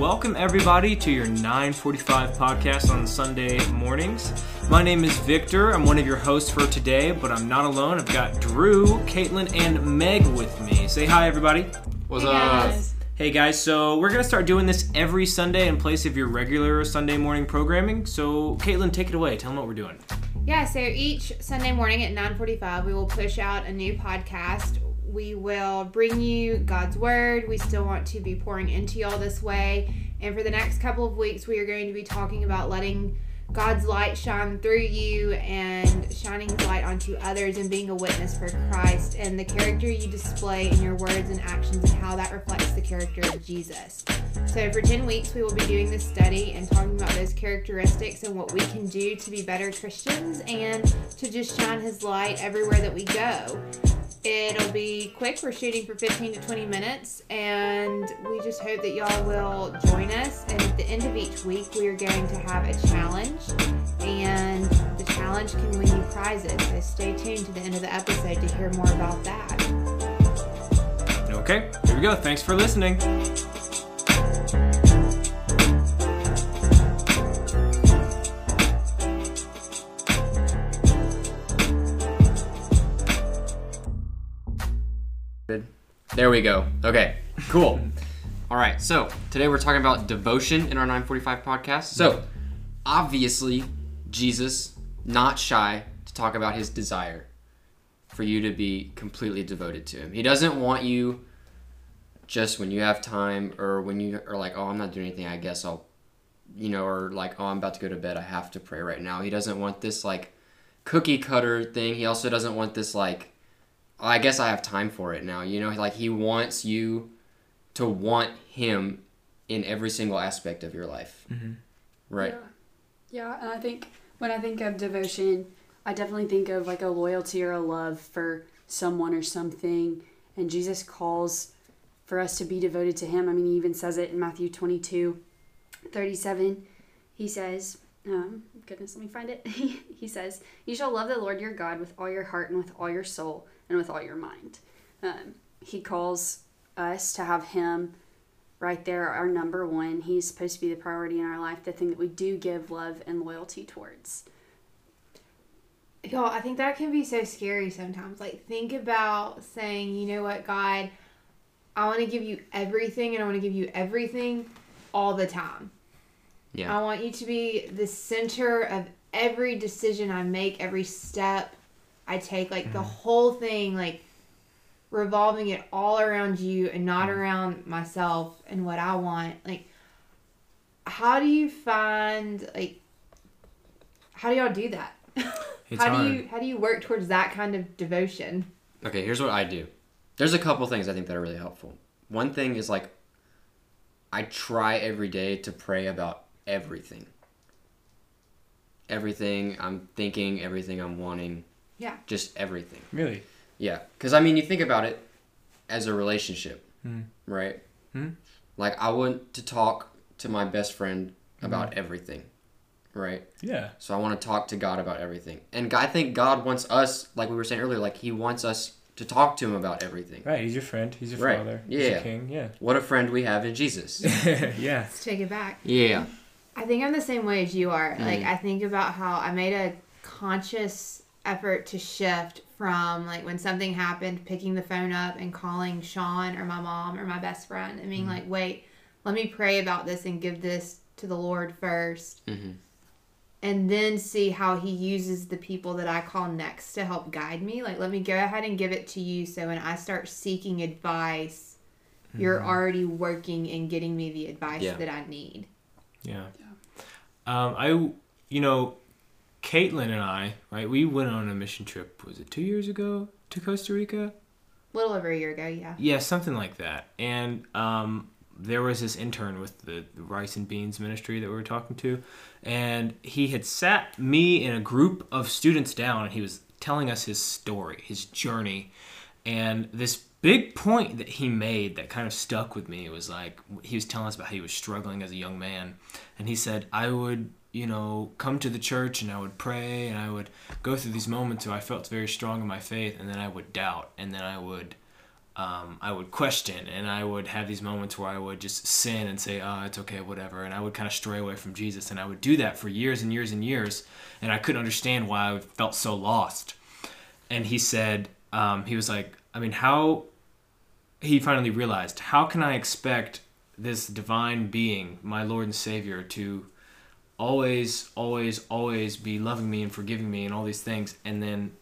welcome everybody to your 9:45 podcast on Sunday mornings. My name is Victor. I'm one of your hosts for today, but I'm not alone. I've got Drew, Caitlin, and Meg with me. Say hi, everybody. What's Hey, up? guys. Hey guys, so we're gonna start doing this every Sunday in place of your regular Sunday morning programming. So, Caitlin, take it away. Tell them what we're doing. Yeah, so each Sunday morning at 9:45 we will push out a new podcast. We will bring you God's word. We still want to be pouring into y'all this way. And for the next couple of weeks we are going to be talking about letting God's light shine through you and shining his light onto others and being a witness for Christ and the character you display in your words and actions and how that reflects the character of Jesus. So for 10 weeks we will be doing this study and talking about those characteristics and what we can do to be better Christians and to just shine his light everywhere that we go. It'll be quick. We're shooting for 15 to 20 minutes, and we just hope that y'all will join us. And at the end of each week, we are going to have a challenge, and the challenge can win you prizes. So stay tuned to the end of the episode to hear more about that. Okay, here we go. Thanks for listening. There we go. Okay, cool. All right, so today we're talking about devotion in our 945 podcast. So, obviously, Jesus not shy to talk about his desire for you to be completely devoted to him. He doesn't want you just when you have time or when you are like, "Oh, I'm not doing anything. I guess I'll you know, or like, "Oh, I'm about to go to bed. I have to pray right now." He doesn't want this like cookie cutter thing. He also doesn't want this like I guess I have time for it now. You know, like he wants you to want him in every single aspect of your life. Mhm. Right. Yeah. yeah, and I think when I think of devotion, I definitely think of like a loyalty or a love for someone or something. And Jesus calls for us to be devoted to him. I mean, he even says it in Matthew 22 37. He says, um, goodness, let me find it. he says, You shall love the Lord your God with all your heart and with all your soul and with all your mind. Um, he calls us to have him right there, our number one. He's supposed to be the priority in our life, the thing that we do give love and loyalty towards. Y'all, I think that can be so scary sometimes. Like, think about saying, you know what, God, I want to give you everything and I want to give you everything all the time. Yeah. I want you to be the center of every decision I make, every step I take, like the mm-hmm. whole thing, like revolving it all around you and not mm-hmm. around myself and what I want. Like, how do you find, like, how do y'all do that? How hard. do you how do you work towards that kind of devotion? Okay, here's what I do. There's a couple things I think that are really helpful. One thing is like I try every day to pray about everything. Everything I'm thinking, everything I'm wanting, Yeah. just everything. Really? Yeah, because I mean, you think about it as a relationship, Hmm. right? Hmm. Like, I want to talk to my best friend about everything, right? Yeah. So I want to talk to God about everything, and I think God wants us, like we were saying earlier, like He wants us to talk to Him about everything. Right. He's your friend. He's your Right. father. He's Yeah. your king. Yeah. What a friend we have in Jesus. yeah. Let's take it back. yeah, I think I'm the same way as you are. Like Mhm. I think about how I made a conscious effort to shift from like when something happened, picking the phone up and calling Sean or my mom or my best friend and being like, "Wait, let me pray about this and give this to the Lord first. Mhm. And then see how he uses the people that I call next to help guide me. Like, let me go ahead and give it to you so when I start seeking advice, you're already working and getting me the advice Yeah. that I need. Yeah. Um, I, you know, Caitlin and I, right? We went on a mission trip. Was it two years ago to Costa Rica? A little over a year ago, yeah. Yeah, something like that. And um, there was this intern with the, rice and beans ministry that we were talking to, and he had sat me and a group of students down, and he was telling us his story, his journey, and this big point that he made that kind of stuck with me was like he was telling us about how he was struggling as a young man, and he said I would you know, come to the church and I would pray and I would go through these moments where I felt very strong in my faith and then I would doubt and then I would um, I would question and I would have these moments where I would just sin and say, oh, it's okay, whatever. And I would kind of stray away from Jesus. And I would do that for years and years and years. And I couldn't understand why I felt so lost. And he said, um, he was like, I mean, how, he finally realized, how can I expect this divine being, my Lord and Savior, to always, always, always be loving me and forgiving me and all these things. And then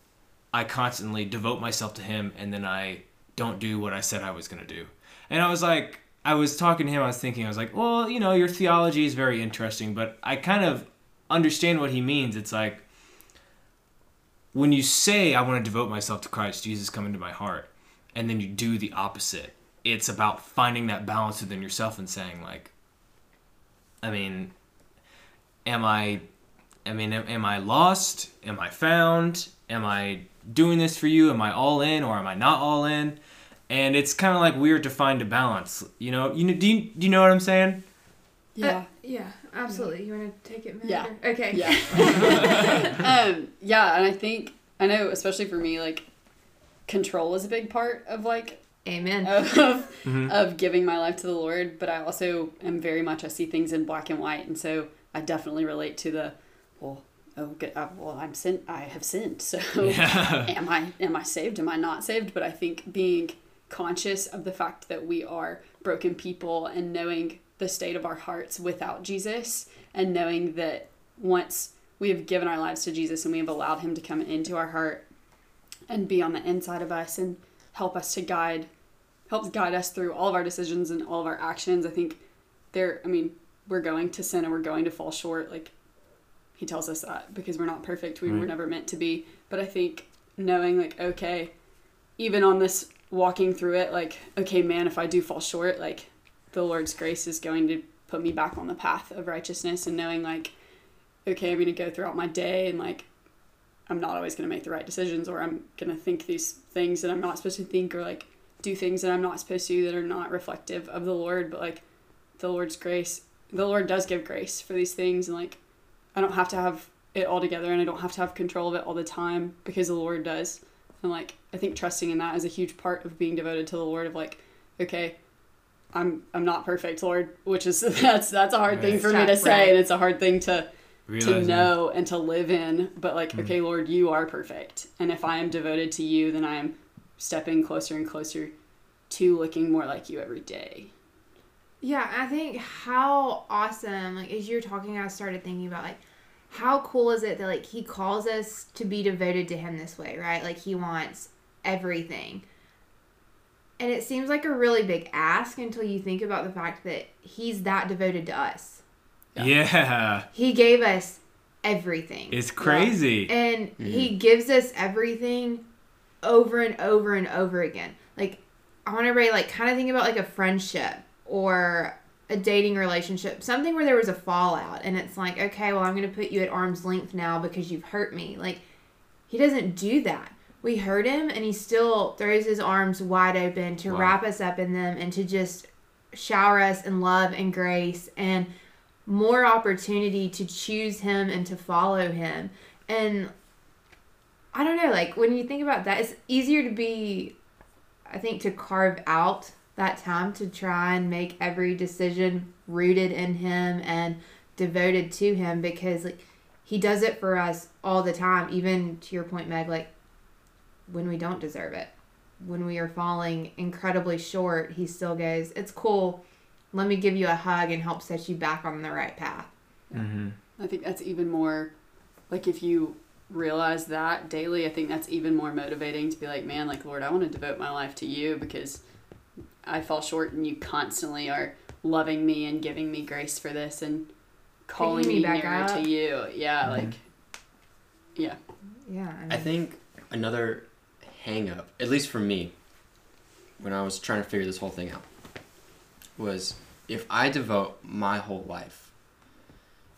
I constantly devote myself to him and then I don't do what I said I was going to do. And I was like, I was talking to him, I was thinking, I was like, well, you know, your theology is very interesting, but I kind of understand what he means. It's like, when you say, I want to devote myself to Christ, Jesus come into my heart, and then you do the opposite, it's about finding that balance within yourself and saying, like, I mean, am I, I mean, am, am I lost? Am I found? Am I doing this for you? Am I all in or am I not all in? And it's kind of like weird to find a balance. You know, you know, do you, do you know what I'm saying? Yeah. Uh, yeah, absolutely. You want to take it, Meg, Yeah. or- Okay. Yeah. um, yeah, and I think I know, especially for me, like control is a big part of like Amen. of Mhm. of giving my life to the Lord. But I also am very much I see things in black and white, and so I definitely relate to the well. Oh, good. Uh, well, I'm sin. I have sinned. So, Yeah. am I am I saved? Am I not saved? But I think being conscious of the fact that we are broken people and knowing the state of our hearts without Jesus, and knowing that once we have given our lives to Jesus and we have allowed Him to come into our heart and be on the inside of us and help us to guide, helps guide us through all of our decisions and all of our actions. I think there. I mean, we're going to sin and we're going to fall short. Like he tells us that because we're not perfect. We were never meant to be. But I think knowing like okay, even on this walking through it, like okay, man, if I do fall short, like the Lord's grace is going to put me back on the path of righteousness and knowing like okay, I'm going to go throughout my day and like I'm not always going to make the right decisions or I'm going to think these things that I'm not supposed to think or like do things that I'm not supposed to that are not reflective of the Lord, but like the Lord's grace, the Lord does give grace for these things and like I don't have to have it all together and I don't have to have control of it all the time because the Lord does. And like I think trusting in that is a huge part of being devoted to the Lord of like okay, I'm I'm not perfect, Lord, which is that's that's a hard thing for me to Right. say and it's a hard thing to to know and to live in but like Mhm. okay lord you are perfect and if i am devoted to you then i am stepping closer and closer to looking more like you every day Yeah, I think how awesome, like as you're talking, I started thinking about like how cool is it that like he calls us to be devoted to him this way, right? Like he wants everything. And it seems like a really big ask until you think about the fact that he's that devoted to us. Yeah. He gave us everything. It's crazy. and mm-hmm. he gives us everything over and over and over again like i want everybody like kind of think about like a friendship or a dating relationship something where there was a fallout and it's like okay well i'm gonna put you at arm's length now because you've hurt me. Like he doesn't do that. We hurt him and he still throws his arms wide open to Wow. wrap us up in them and to just shower us in love and grace and more opportunity to choose him and to follow him. And I don't know, like when you think about that, it's easier to be, I think, to carve out that time to try and make every decision rooted in Him and devoted to Him because, like, He does it for us all the time, even to your point, Meg, like when we don't deserve it. When we are falling incredibly short, He still goes, It's cool. Let me give you a hug and help set you back on the right path. Mm-hmm. i think that's even more like if you realize that daily i think that's even more motivating to be like man like lord i want to devote my life to you because i fall short and you constantly are loving me and giving me grace for this and calling me me, back nearer up. to you yeah Mhm. like yeah Yeah. I, mean, I think another hang up, at least for me, when I was trying to figure this whole thing out, was if I devote my whole life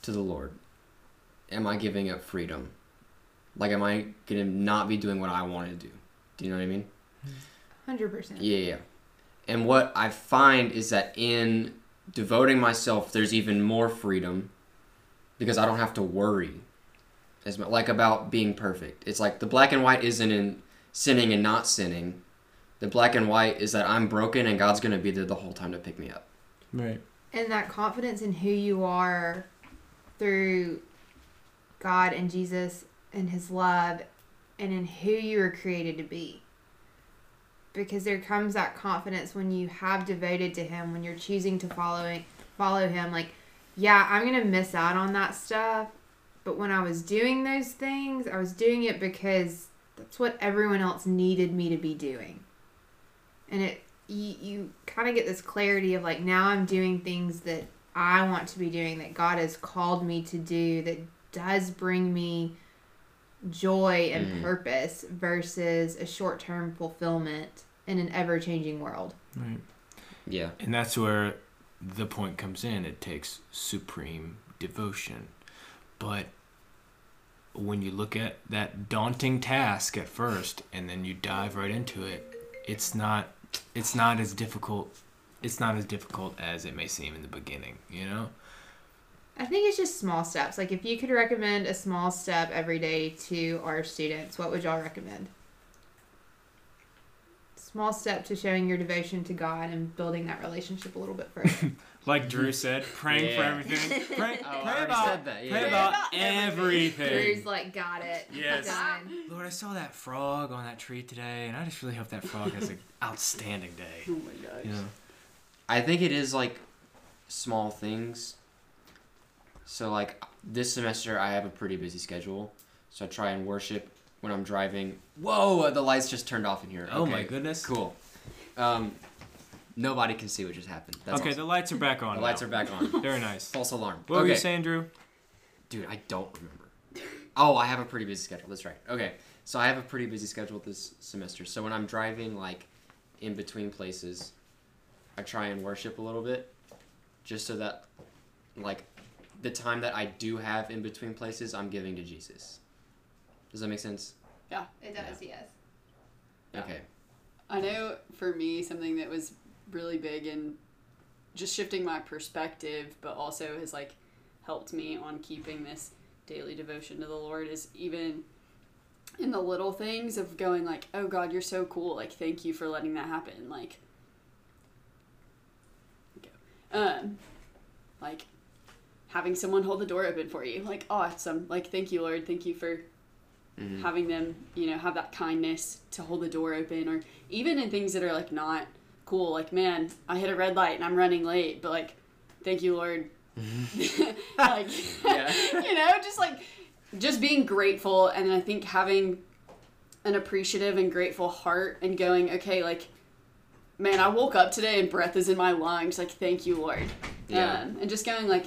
to the Lord, am I giving up freedom? Like, am I going to not be doing what I want to do? Do you know what I mean? 100%. Yeah, yeah. And what I find is that in devoting myself, there's even more freedom because I don't have to worry as much, like about being perfect. It's like the black and white isn't in sinning and not sinning, The black and white is that I'm broken and God's gonna be there the whole time to pick me up. Right. and that confidence in who you are through God and Jesus and his love and in who you were created to be. Because there comes that confidence when you have devoted to him, when you're choosing to follow follow him like yeah, I'm to miss out on that stuff, but when I was doing those things, I was doing it because that's what everyone else needed me to be doing. And it you, you kind of get this clarity of like now I'm doing things that I want to be doing that God has called me to do that does bring me joy and Mhm. purpose versus a short-term fulfillment in an ever-changing world. Right. Yeah. And that's where the point comes in. It takes supreme devotion. But when you look at that daunting task at first and then you dive right into it, it's not it's not as difficult it's not as difficult as it may seem in the beginning, you know? I think it's just small steps. Like if you could recommend a small step every day to our students, what would y'all recommend? Small step to showing your devotion to God and building that relationship a little bit further. Like Drew said, praying for everything. Pray, Oh, pray about, said that, yeah. pray Pray about about everything. Drew's like, got it. Yes. Done. Ah, Lord, I saw that frog on that tree today, and I just really hope that frog has an outstanding day. Oh my gosh. You know? I think it is like small things. So like this semester I have a pretty busy schedule. So I try and worship when I'm driving. Whoa, the lights just turned off in here. Oh Okay, my goodness. Cool. Um nobody can see what just happened. That's okay, awesome. the lights are back on. the lights are back on. Very nice. False alarm. What okay. were you saying, Drew? Dude, I don't remember. Oh, I have a pretty busy schedule. That's right. Okay. So I have a pretty busy schedule this semester. So when I'm driving like in between places, I try and worship a little bit just so that like the time that I do have in between places, I'm giving to Jesus. Does that make sense? Yeah, it does, yes. Okay. I know for me, something that was really big in just shifting my perspective, but also has like helped me on keeping this daily devotion to the Lord is even in the little things of going like, "Oh God, you're so cool! Like, thank you for letting that happen." Like, um, like having someone hold the door open for you, like awesome. Like, thank you, Lord. Thank you for Mhm. having them, you know, have that kindness to hold the door open, or even in things that are like not cool. Like, man, I hit a red light and I'm running late, but like, thank you, Lord. like, you know, just like, just being grateful, and I think having an appreciative and grateful heart, and going, okay, like, man, I woke up today and breath is in my lungs. Like, thank you, Lord. Yeah. Um, and just going like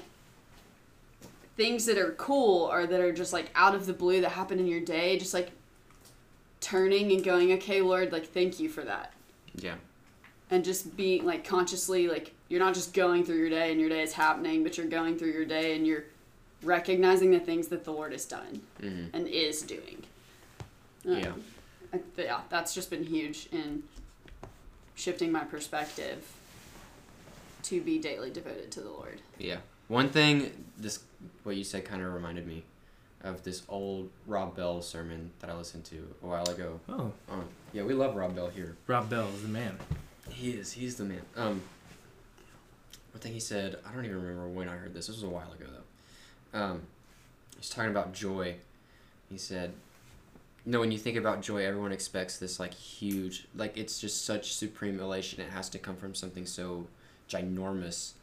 things that are cool or that are just like out of the blue that happen in your day, just like turning and going, okay, Lord, like thank you for that. Yeah. And just being like consciously like you're not just going through your day and your day is happening, but you're going through your day and you're recognizing the things that the Lord has done Mhm. and is doing. Yeah. I, yeah, that's just been huge in shifting my perspective to be daily devoted to the Lord. Yeah. One thing this what you said kind of reminded me of this old Rob Bell sermon that I listened to a while ago. Oh, Oh, yeah, we love Rob Bell here. Rob Bell is the man. He is. He's the man. Um, one thing he said, I don't even remember when I heard this. This was a while ago though. Um, he's talking about joy. He said, you "No, when you think about joy, everyone expects this like huge, like it's just such supreme elation. It has to come from something so ginormous,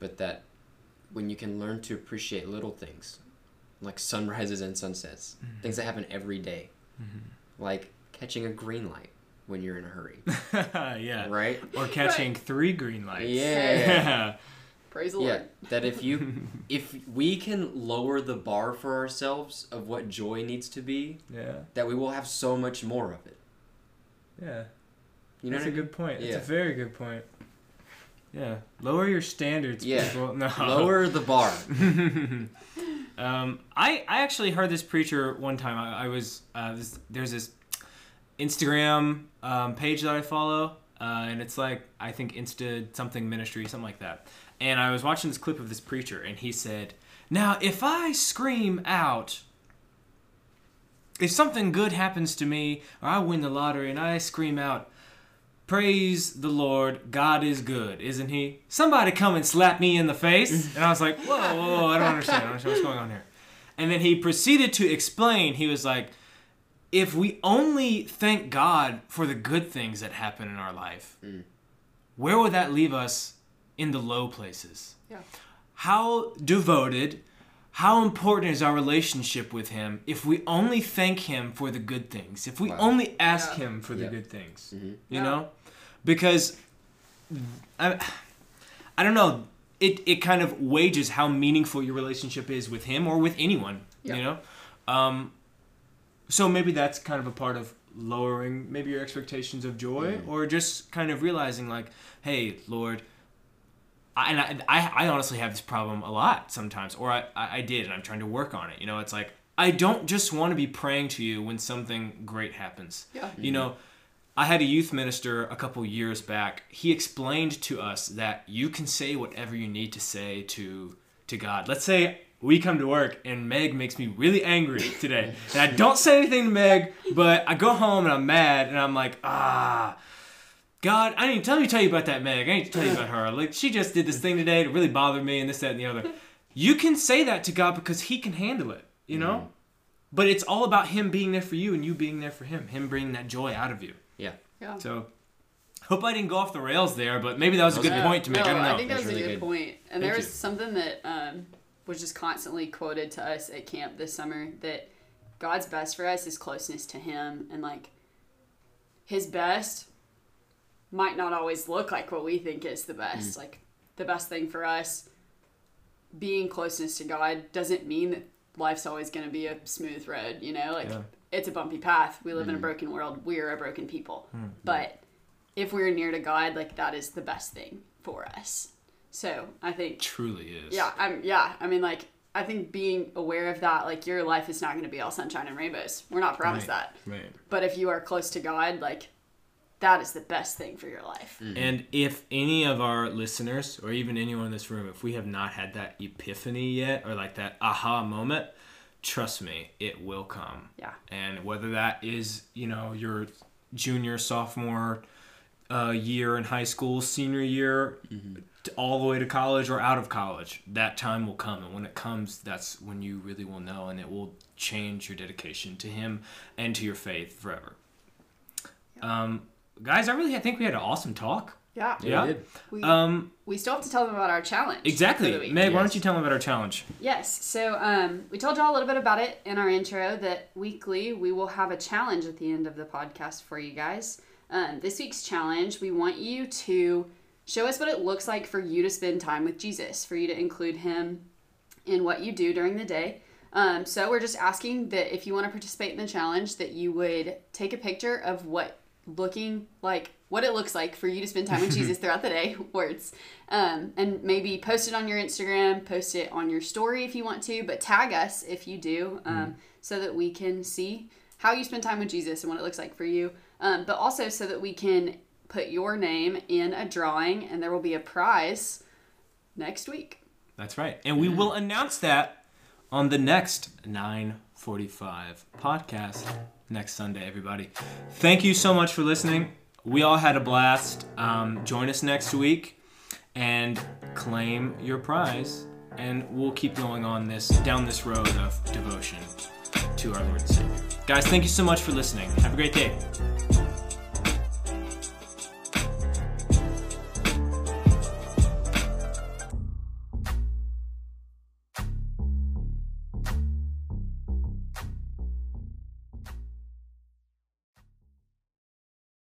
but that when you can learn to appreciate little things, like sunrises and sunsets, mm-hmm. things that happen every day, mm-hmm. like catching a green light when you're in a hurry, yeah. right?" Or catching three green lights. Yeah. Praise the Yeah, Lord. that if you if we can lower the bar for ourselves of what joy needs to be, yeah. that we will have so much more of it. Yeah. You know That's what I a mean? good point. It's Yeah. a very good point. Yeah. Lower your standards, Yeah. people. No. Lower the bar. um, I I actually heard this preacher one time. I, I was uh, this, there's this Instagram um, page that I follow, uh, and it's like I think Insta something ministry, something like that. And I was watching this clip of this preacher, and he said, "Now, if I scream out." If something good happens to me, or I win the lottery and I scream out, praise the Lord, God is good, isn't he? Somebody come and slap me in the face. And I was like, whoa, whoa, whoa, I don't understand. I don't understand what's going on here. And then he proceeded to explain, he was like, if we only thank God for the good things that happen in our life, mm. where would that leave us in the low places? Yeah. How devoted, how important is our relationship with Him if we only thank Him for the good things? If we Wow. only ask Yeah. Him for the Yeah. good things, Mhm. you Yeah. know, because I, I don't know. It it kind of wages how meaningful your relationship is with Him or with anyone, Yeah. you know. Um, so maybe that's kind of a part of lowering maybe your expectations of joy, or just kind of realizing like, hey, Lord. I, and I, I, I honestly have this problem a lot sometimes, or I, I I did, and I'm trying to work on it. You know, it's like I don't just want to be praying to you when something great happens. Yeah. You know, I had a youth minister a couple years back. He explained to us that you can say whatever you need to say to to God. Let's say we come to work and Meg makes me really angry today. And I don't say anything to Meg, but I go home and I'm mad and I'm like, ah, God, I need to tell you tell you about that Meg. I need to tell you about her. Like she just did this thing today. It really bothered me and this, that, and the other. You can say that to God because He can handle it, you know? But it's all about Him being there for you and you being there for Him. Him bringing that joy out of you. Yeah. Yeah. So, hope I didn't go off the rails there, but maybe that was a That was good good. point to make. No, I don't know. I think that That's was really a good, good. point. And Thank there was you. something that um, was just constantly quoted to us at camp this summer that God's best for us is closeness to Him, and like His best might not always look like what we think is the best. Mm. Like the best thing for us, being closeness to God doesn't mean that life's always going to be a smooth road. You know, like Yeah. it's a bumpy path. We live in a mm. broken world. We are a broken people, hmm. Hmm. but if we're near to God, like that is the best thing for us. So I think, truly is. yeah, I'm, yeah, I mean, like, I think being aware of that, like, your life is not going to be all sunshine and rainbows. We're not promised Right. that. Right. But if you are close to God, like, that is the best thing for your life. And if any of our listeners, or even anyone in this room, if we have not had that epiphany yet, or like that aha moment, trust me, it will come. Yeah. And whether that is, you know, your junior, sophomore uh, year in high school, senior year, t- all the way to college or out of college, that time will come. And when it comes, that's when you really will know, and it will change your dedication to Him and to your faith forever. Um, guys, I really I think we had an awesome talk. Yeah. Yeah. we did. We, Um, we still have to tell them about our challenge. exactly. for the week. Meg, why don't you tell them about our challenge? Yes. So um, we told y'all a little bit about it in our intro that weekly we will have a challenge at the end of the podcast for you guys. Um, this week's challenge, we want you to show us what it looks like for you to spend time with Jesus, for you to include him in what you do during the day. Um, so we're just asking that if you want to participate in the challenge, that you would take a picture of what looking like what it looks like for you to spend time with Jesus throughout the day, words, um, and maybe post it on your Instagram, post it on your story if you want to, but tag us if you do, um, so that we can see how you spend time with Jesus and what it looks like for you, um, but also so that we can put your name in a drawing and there will be a prize next week. That's right. And we will announce that on the next 945 podcast next Sunday, everybody. Thank you so much for listening. We all had a blast. Um, join us next week and claim your prize. And we'll keep going on this down this road of devotion to our Lord and Savior. Guys, thank you so much for listening. Have a great day.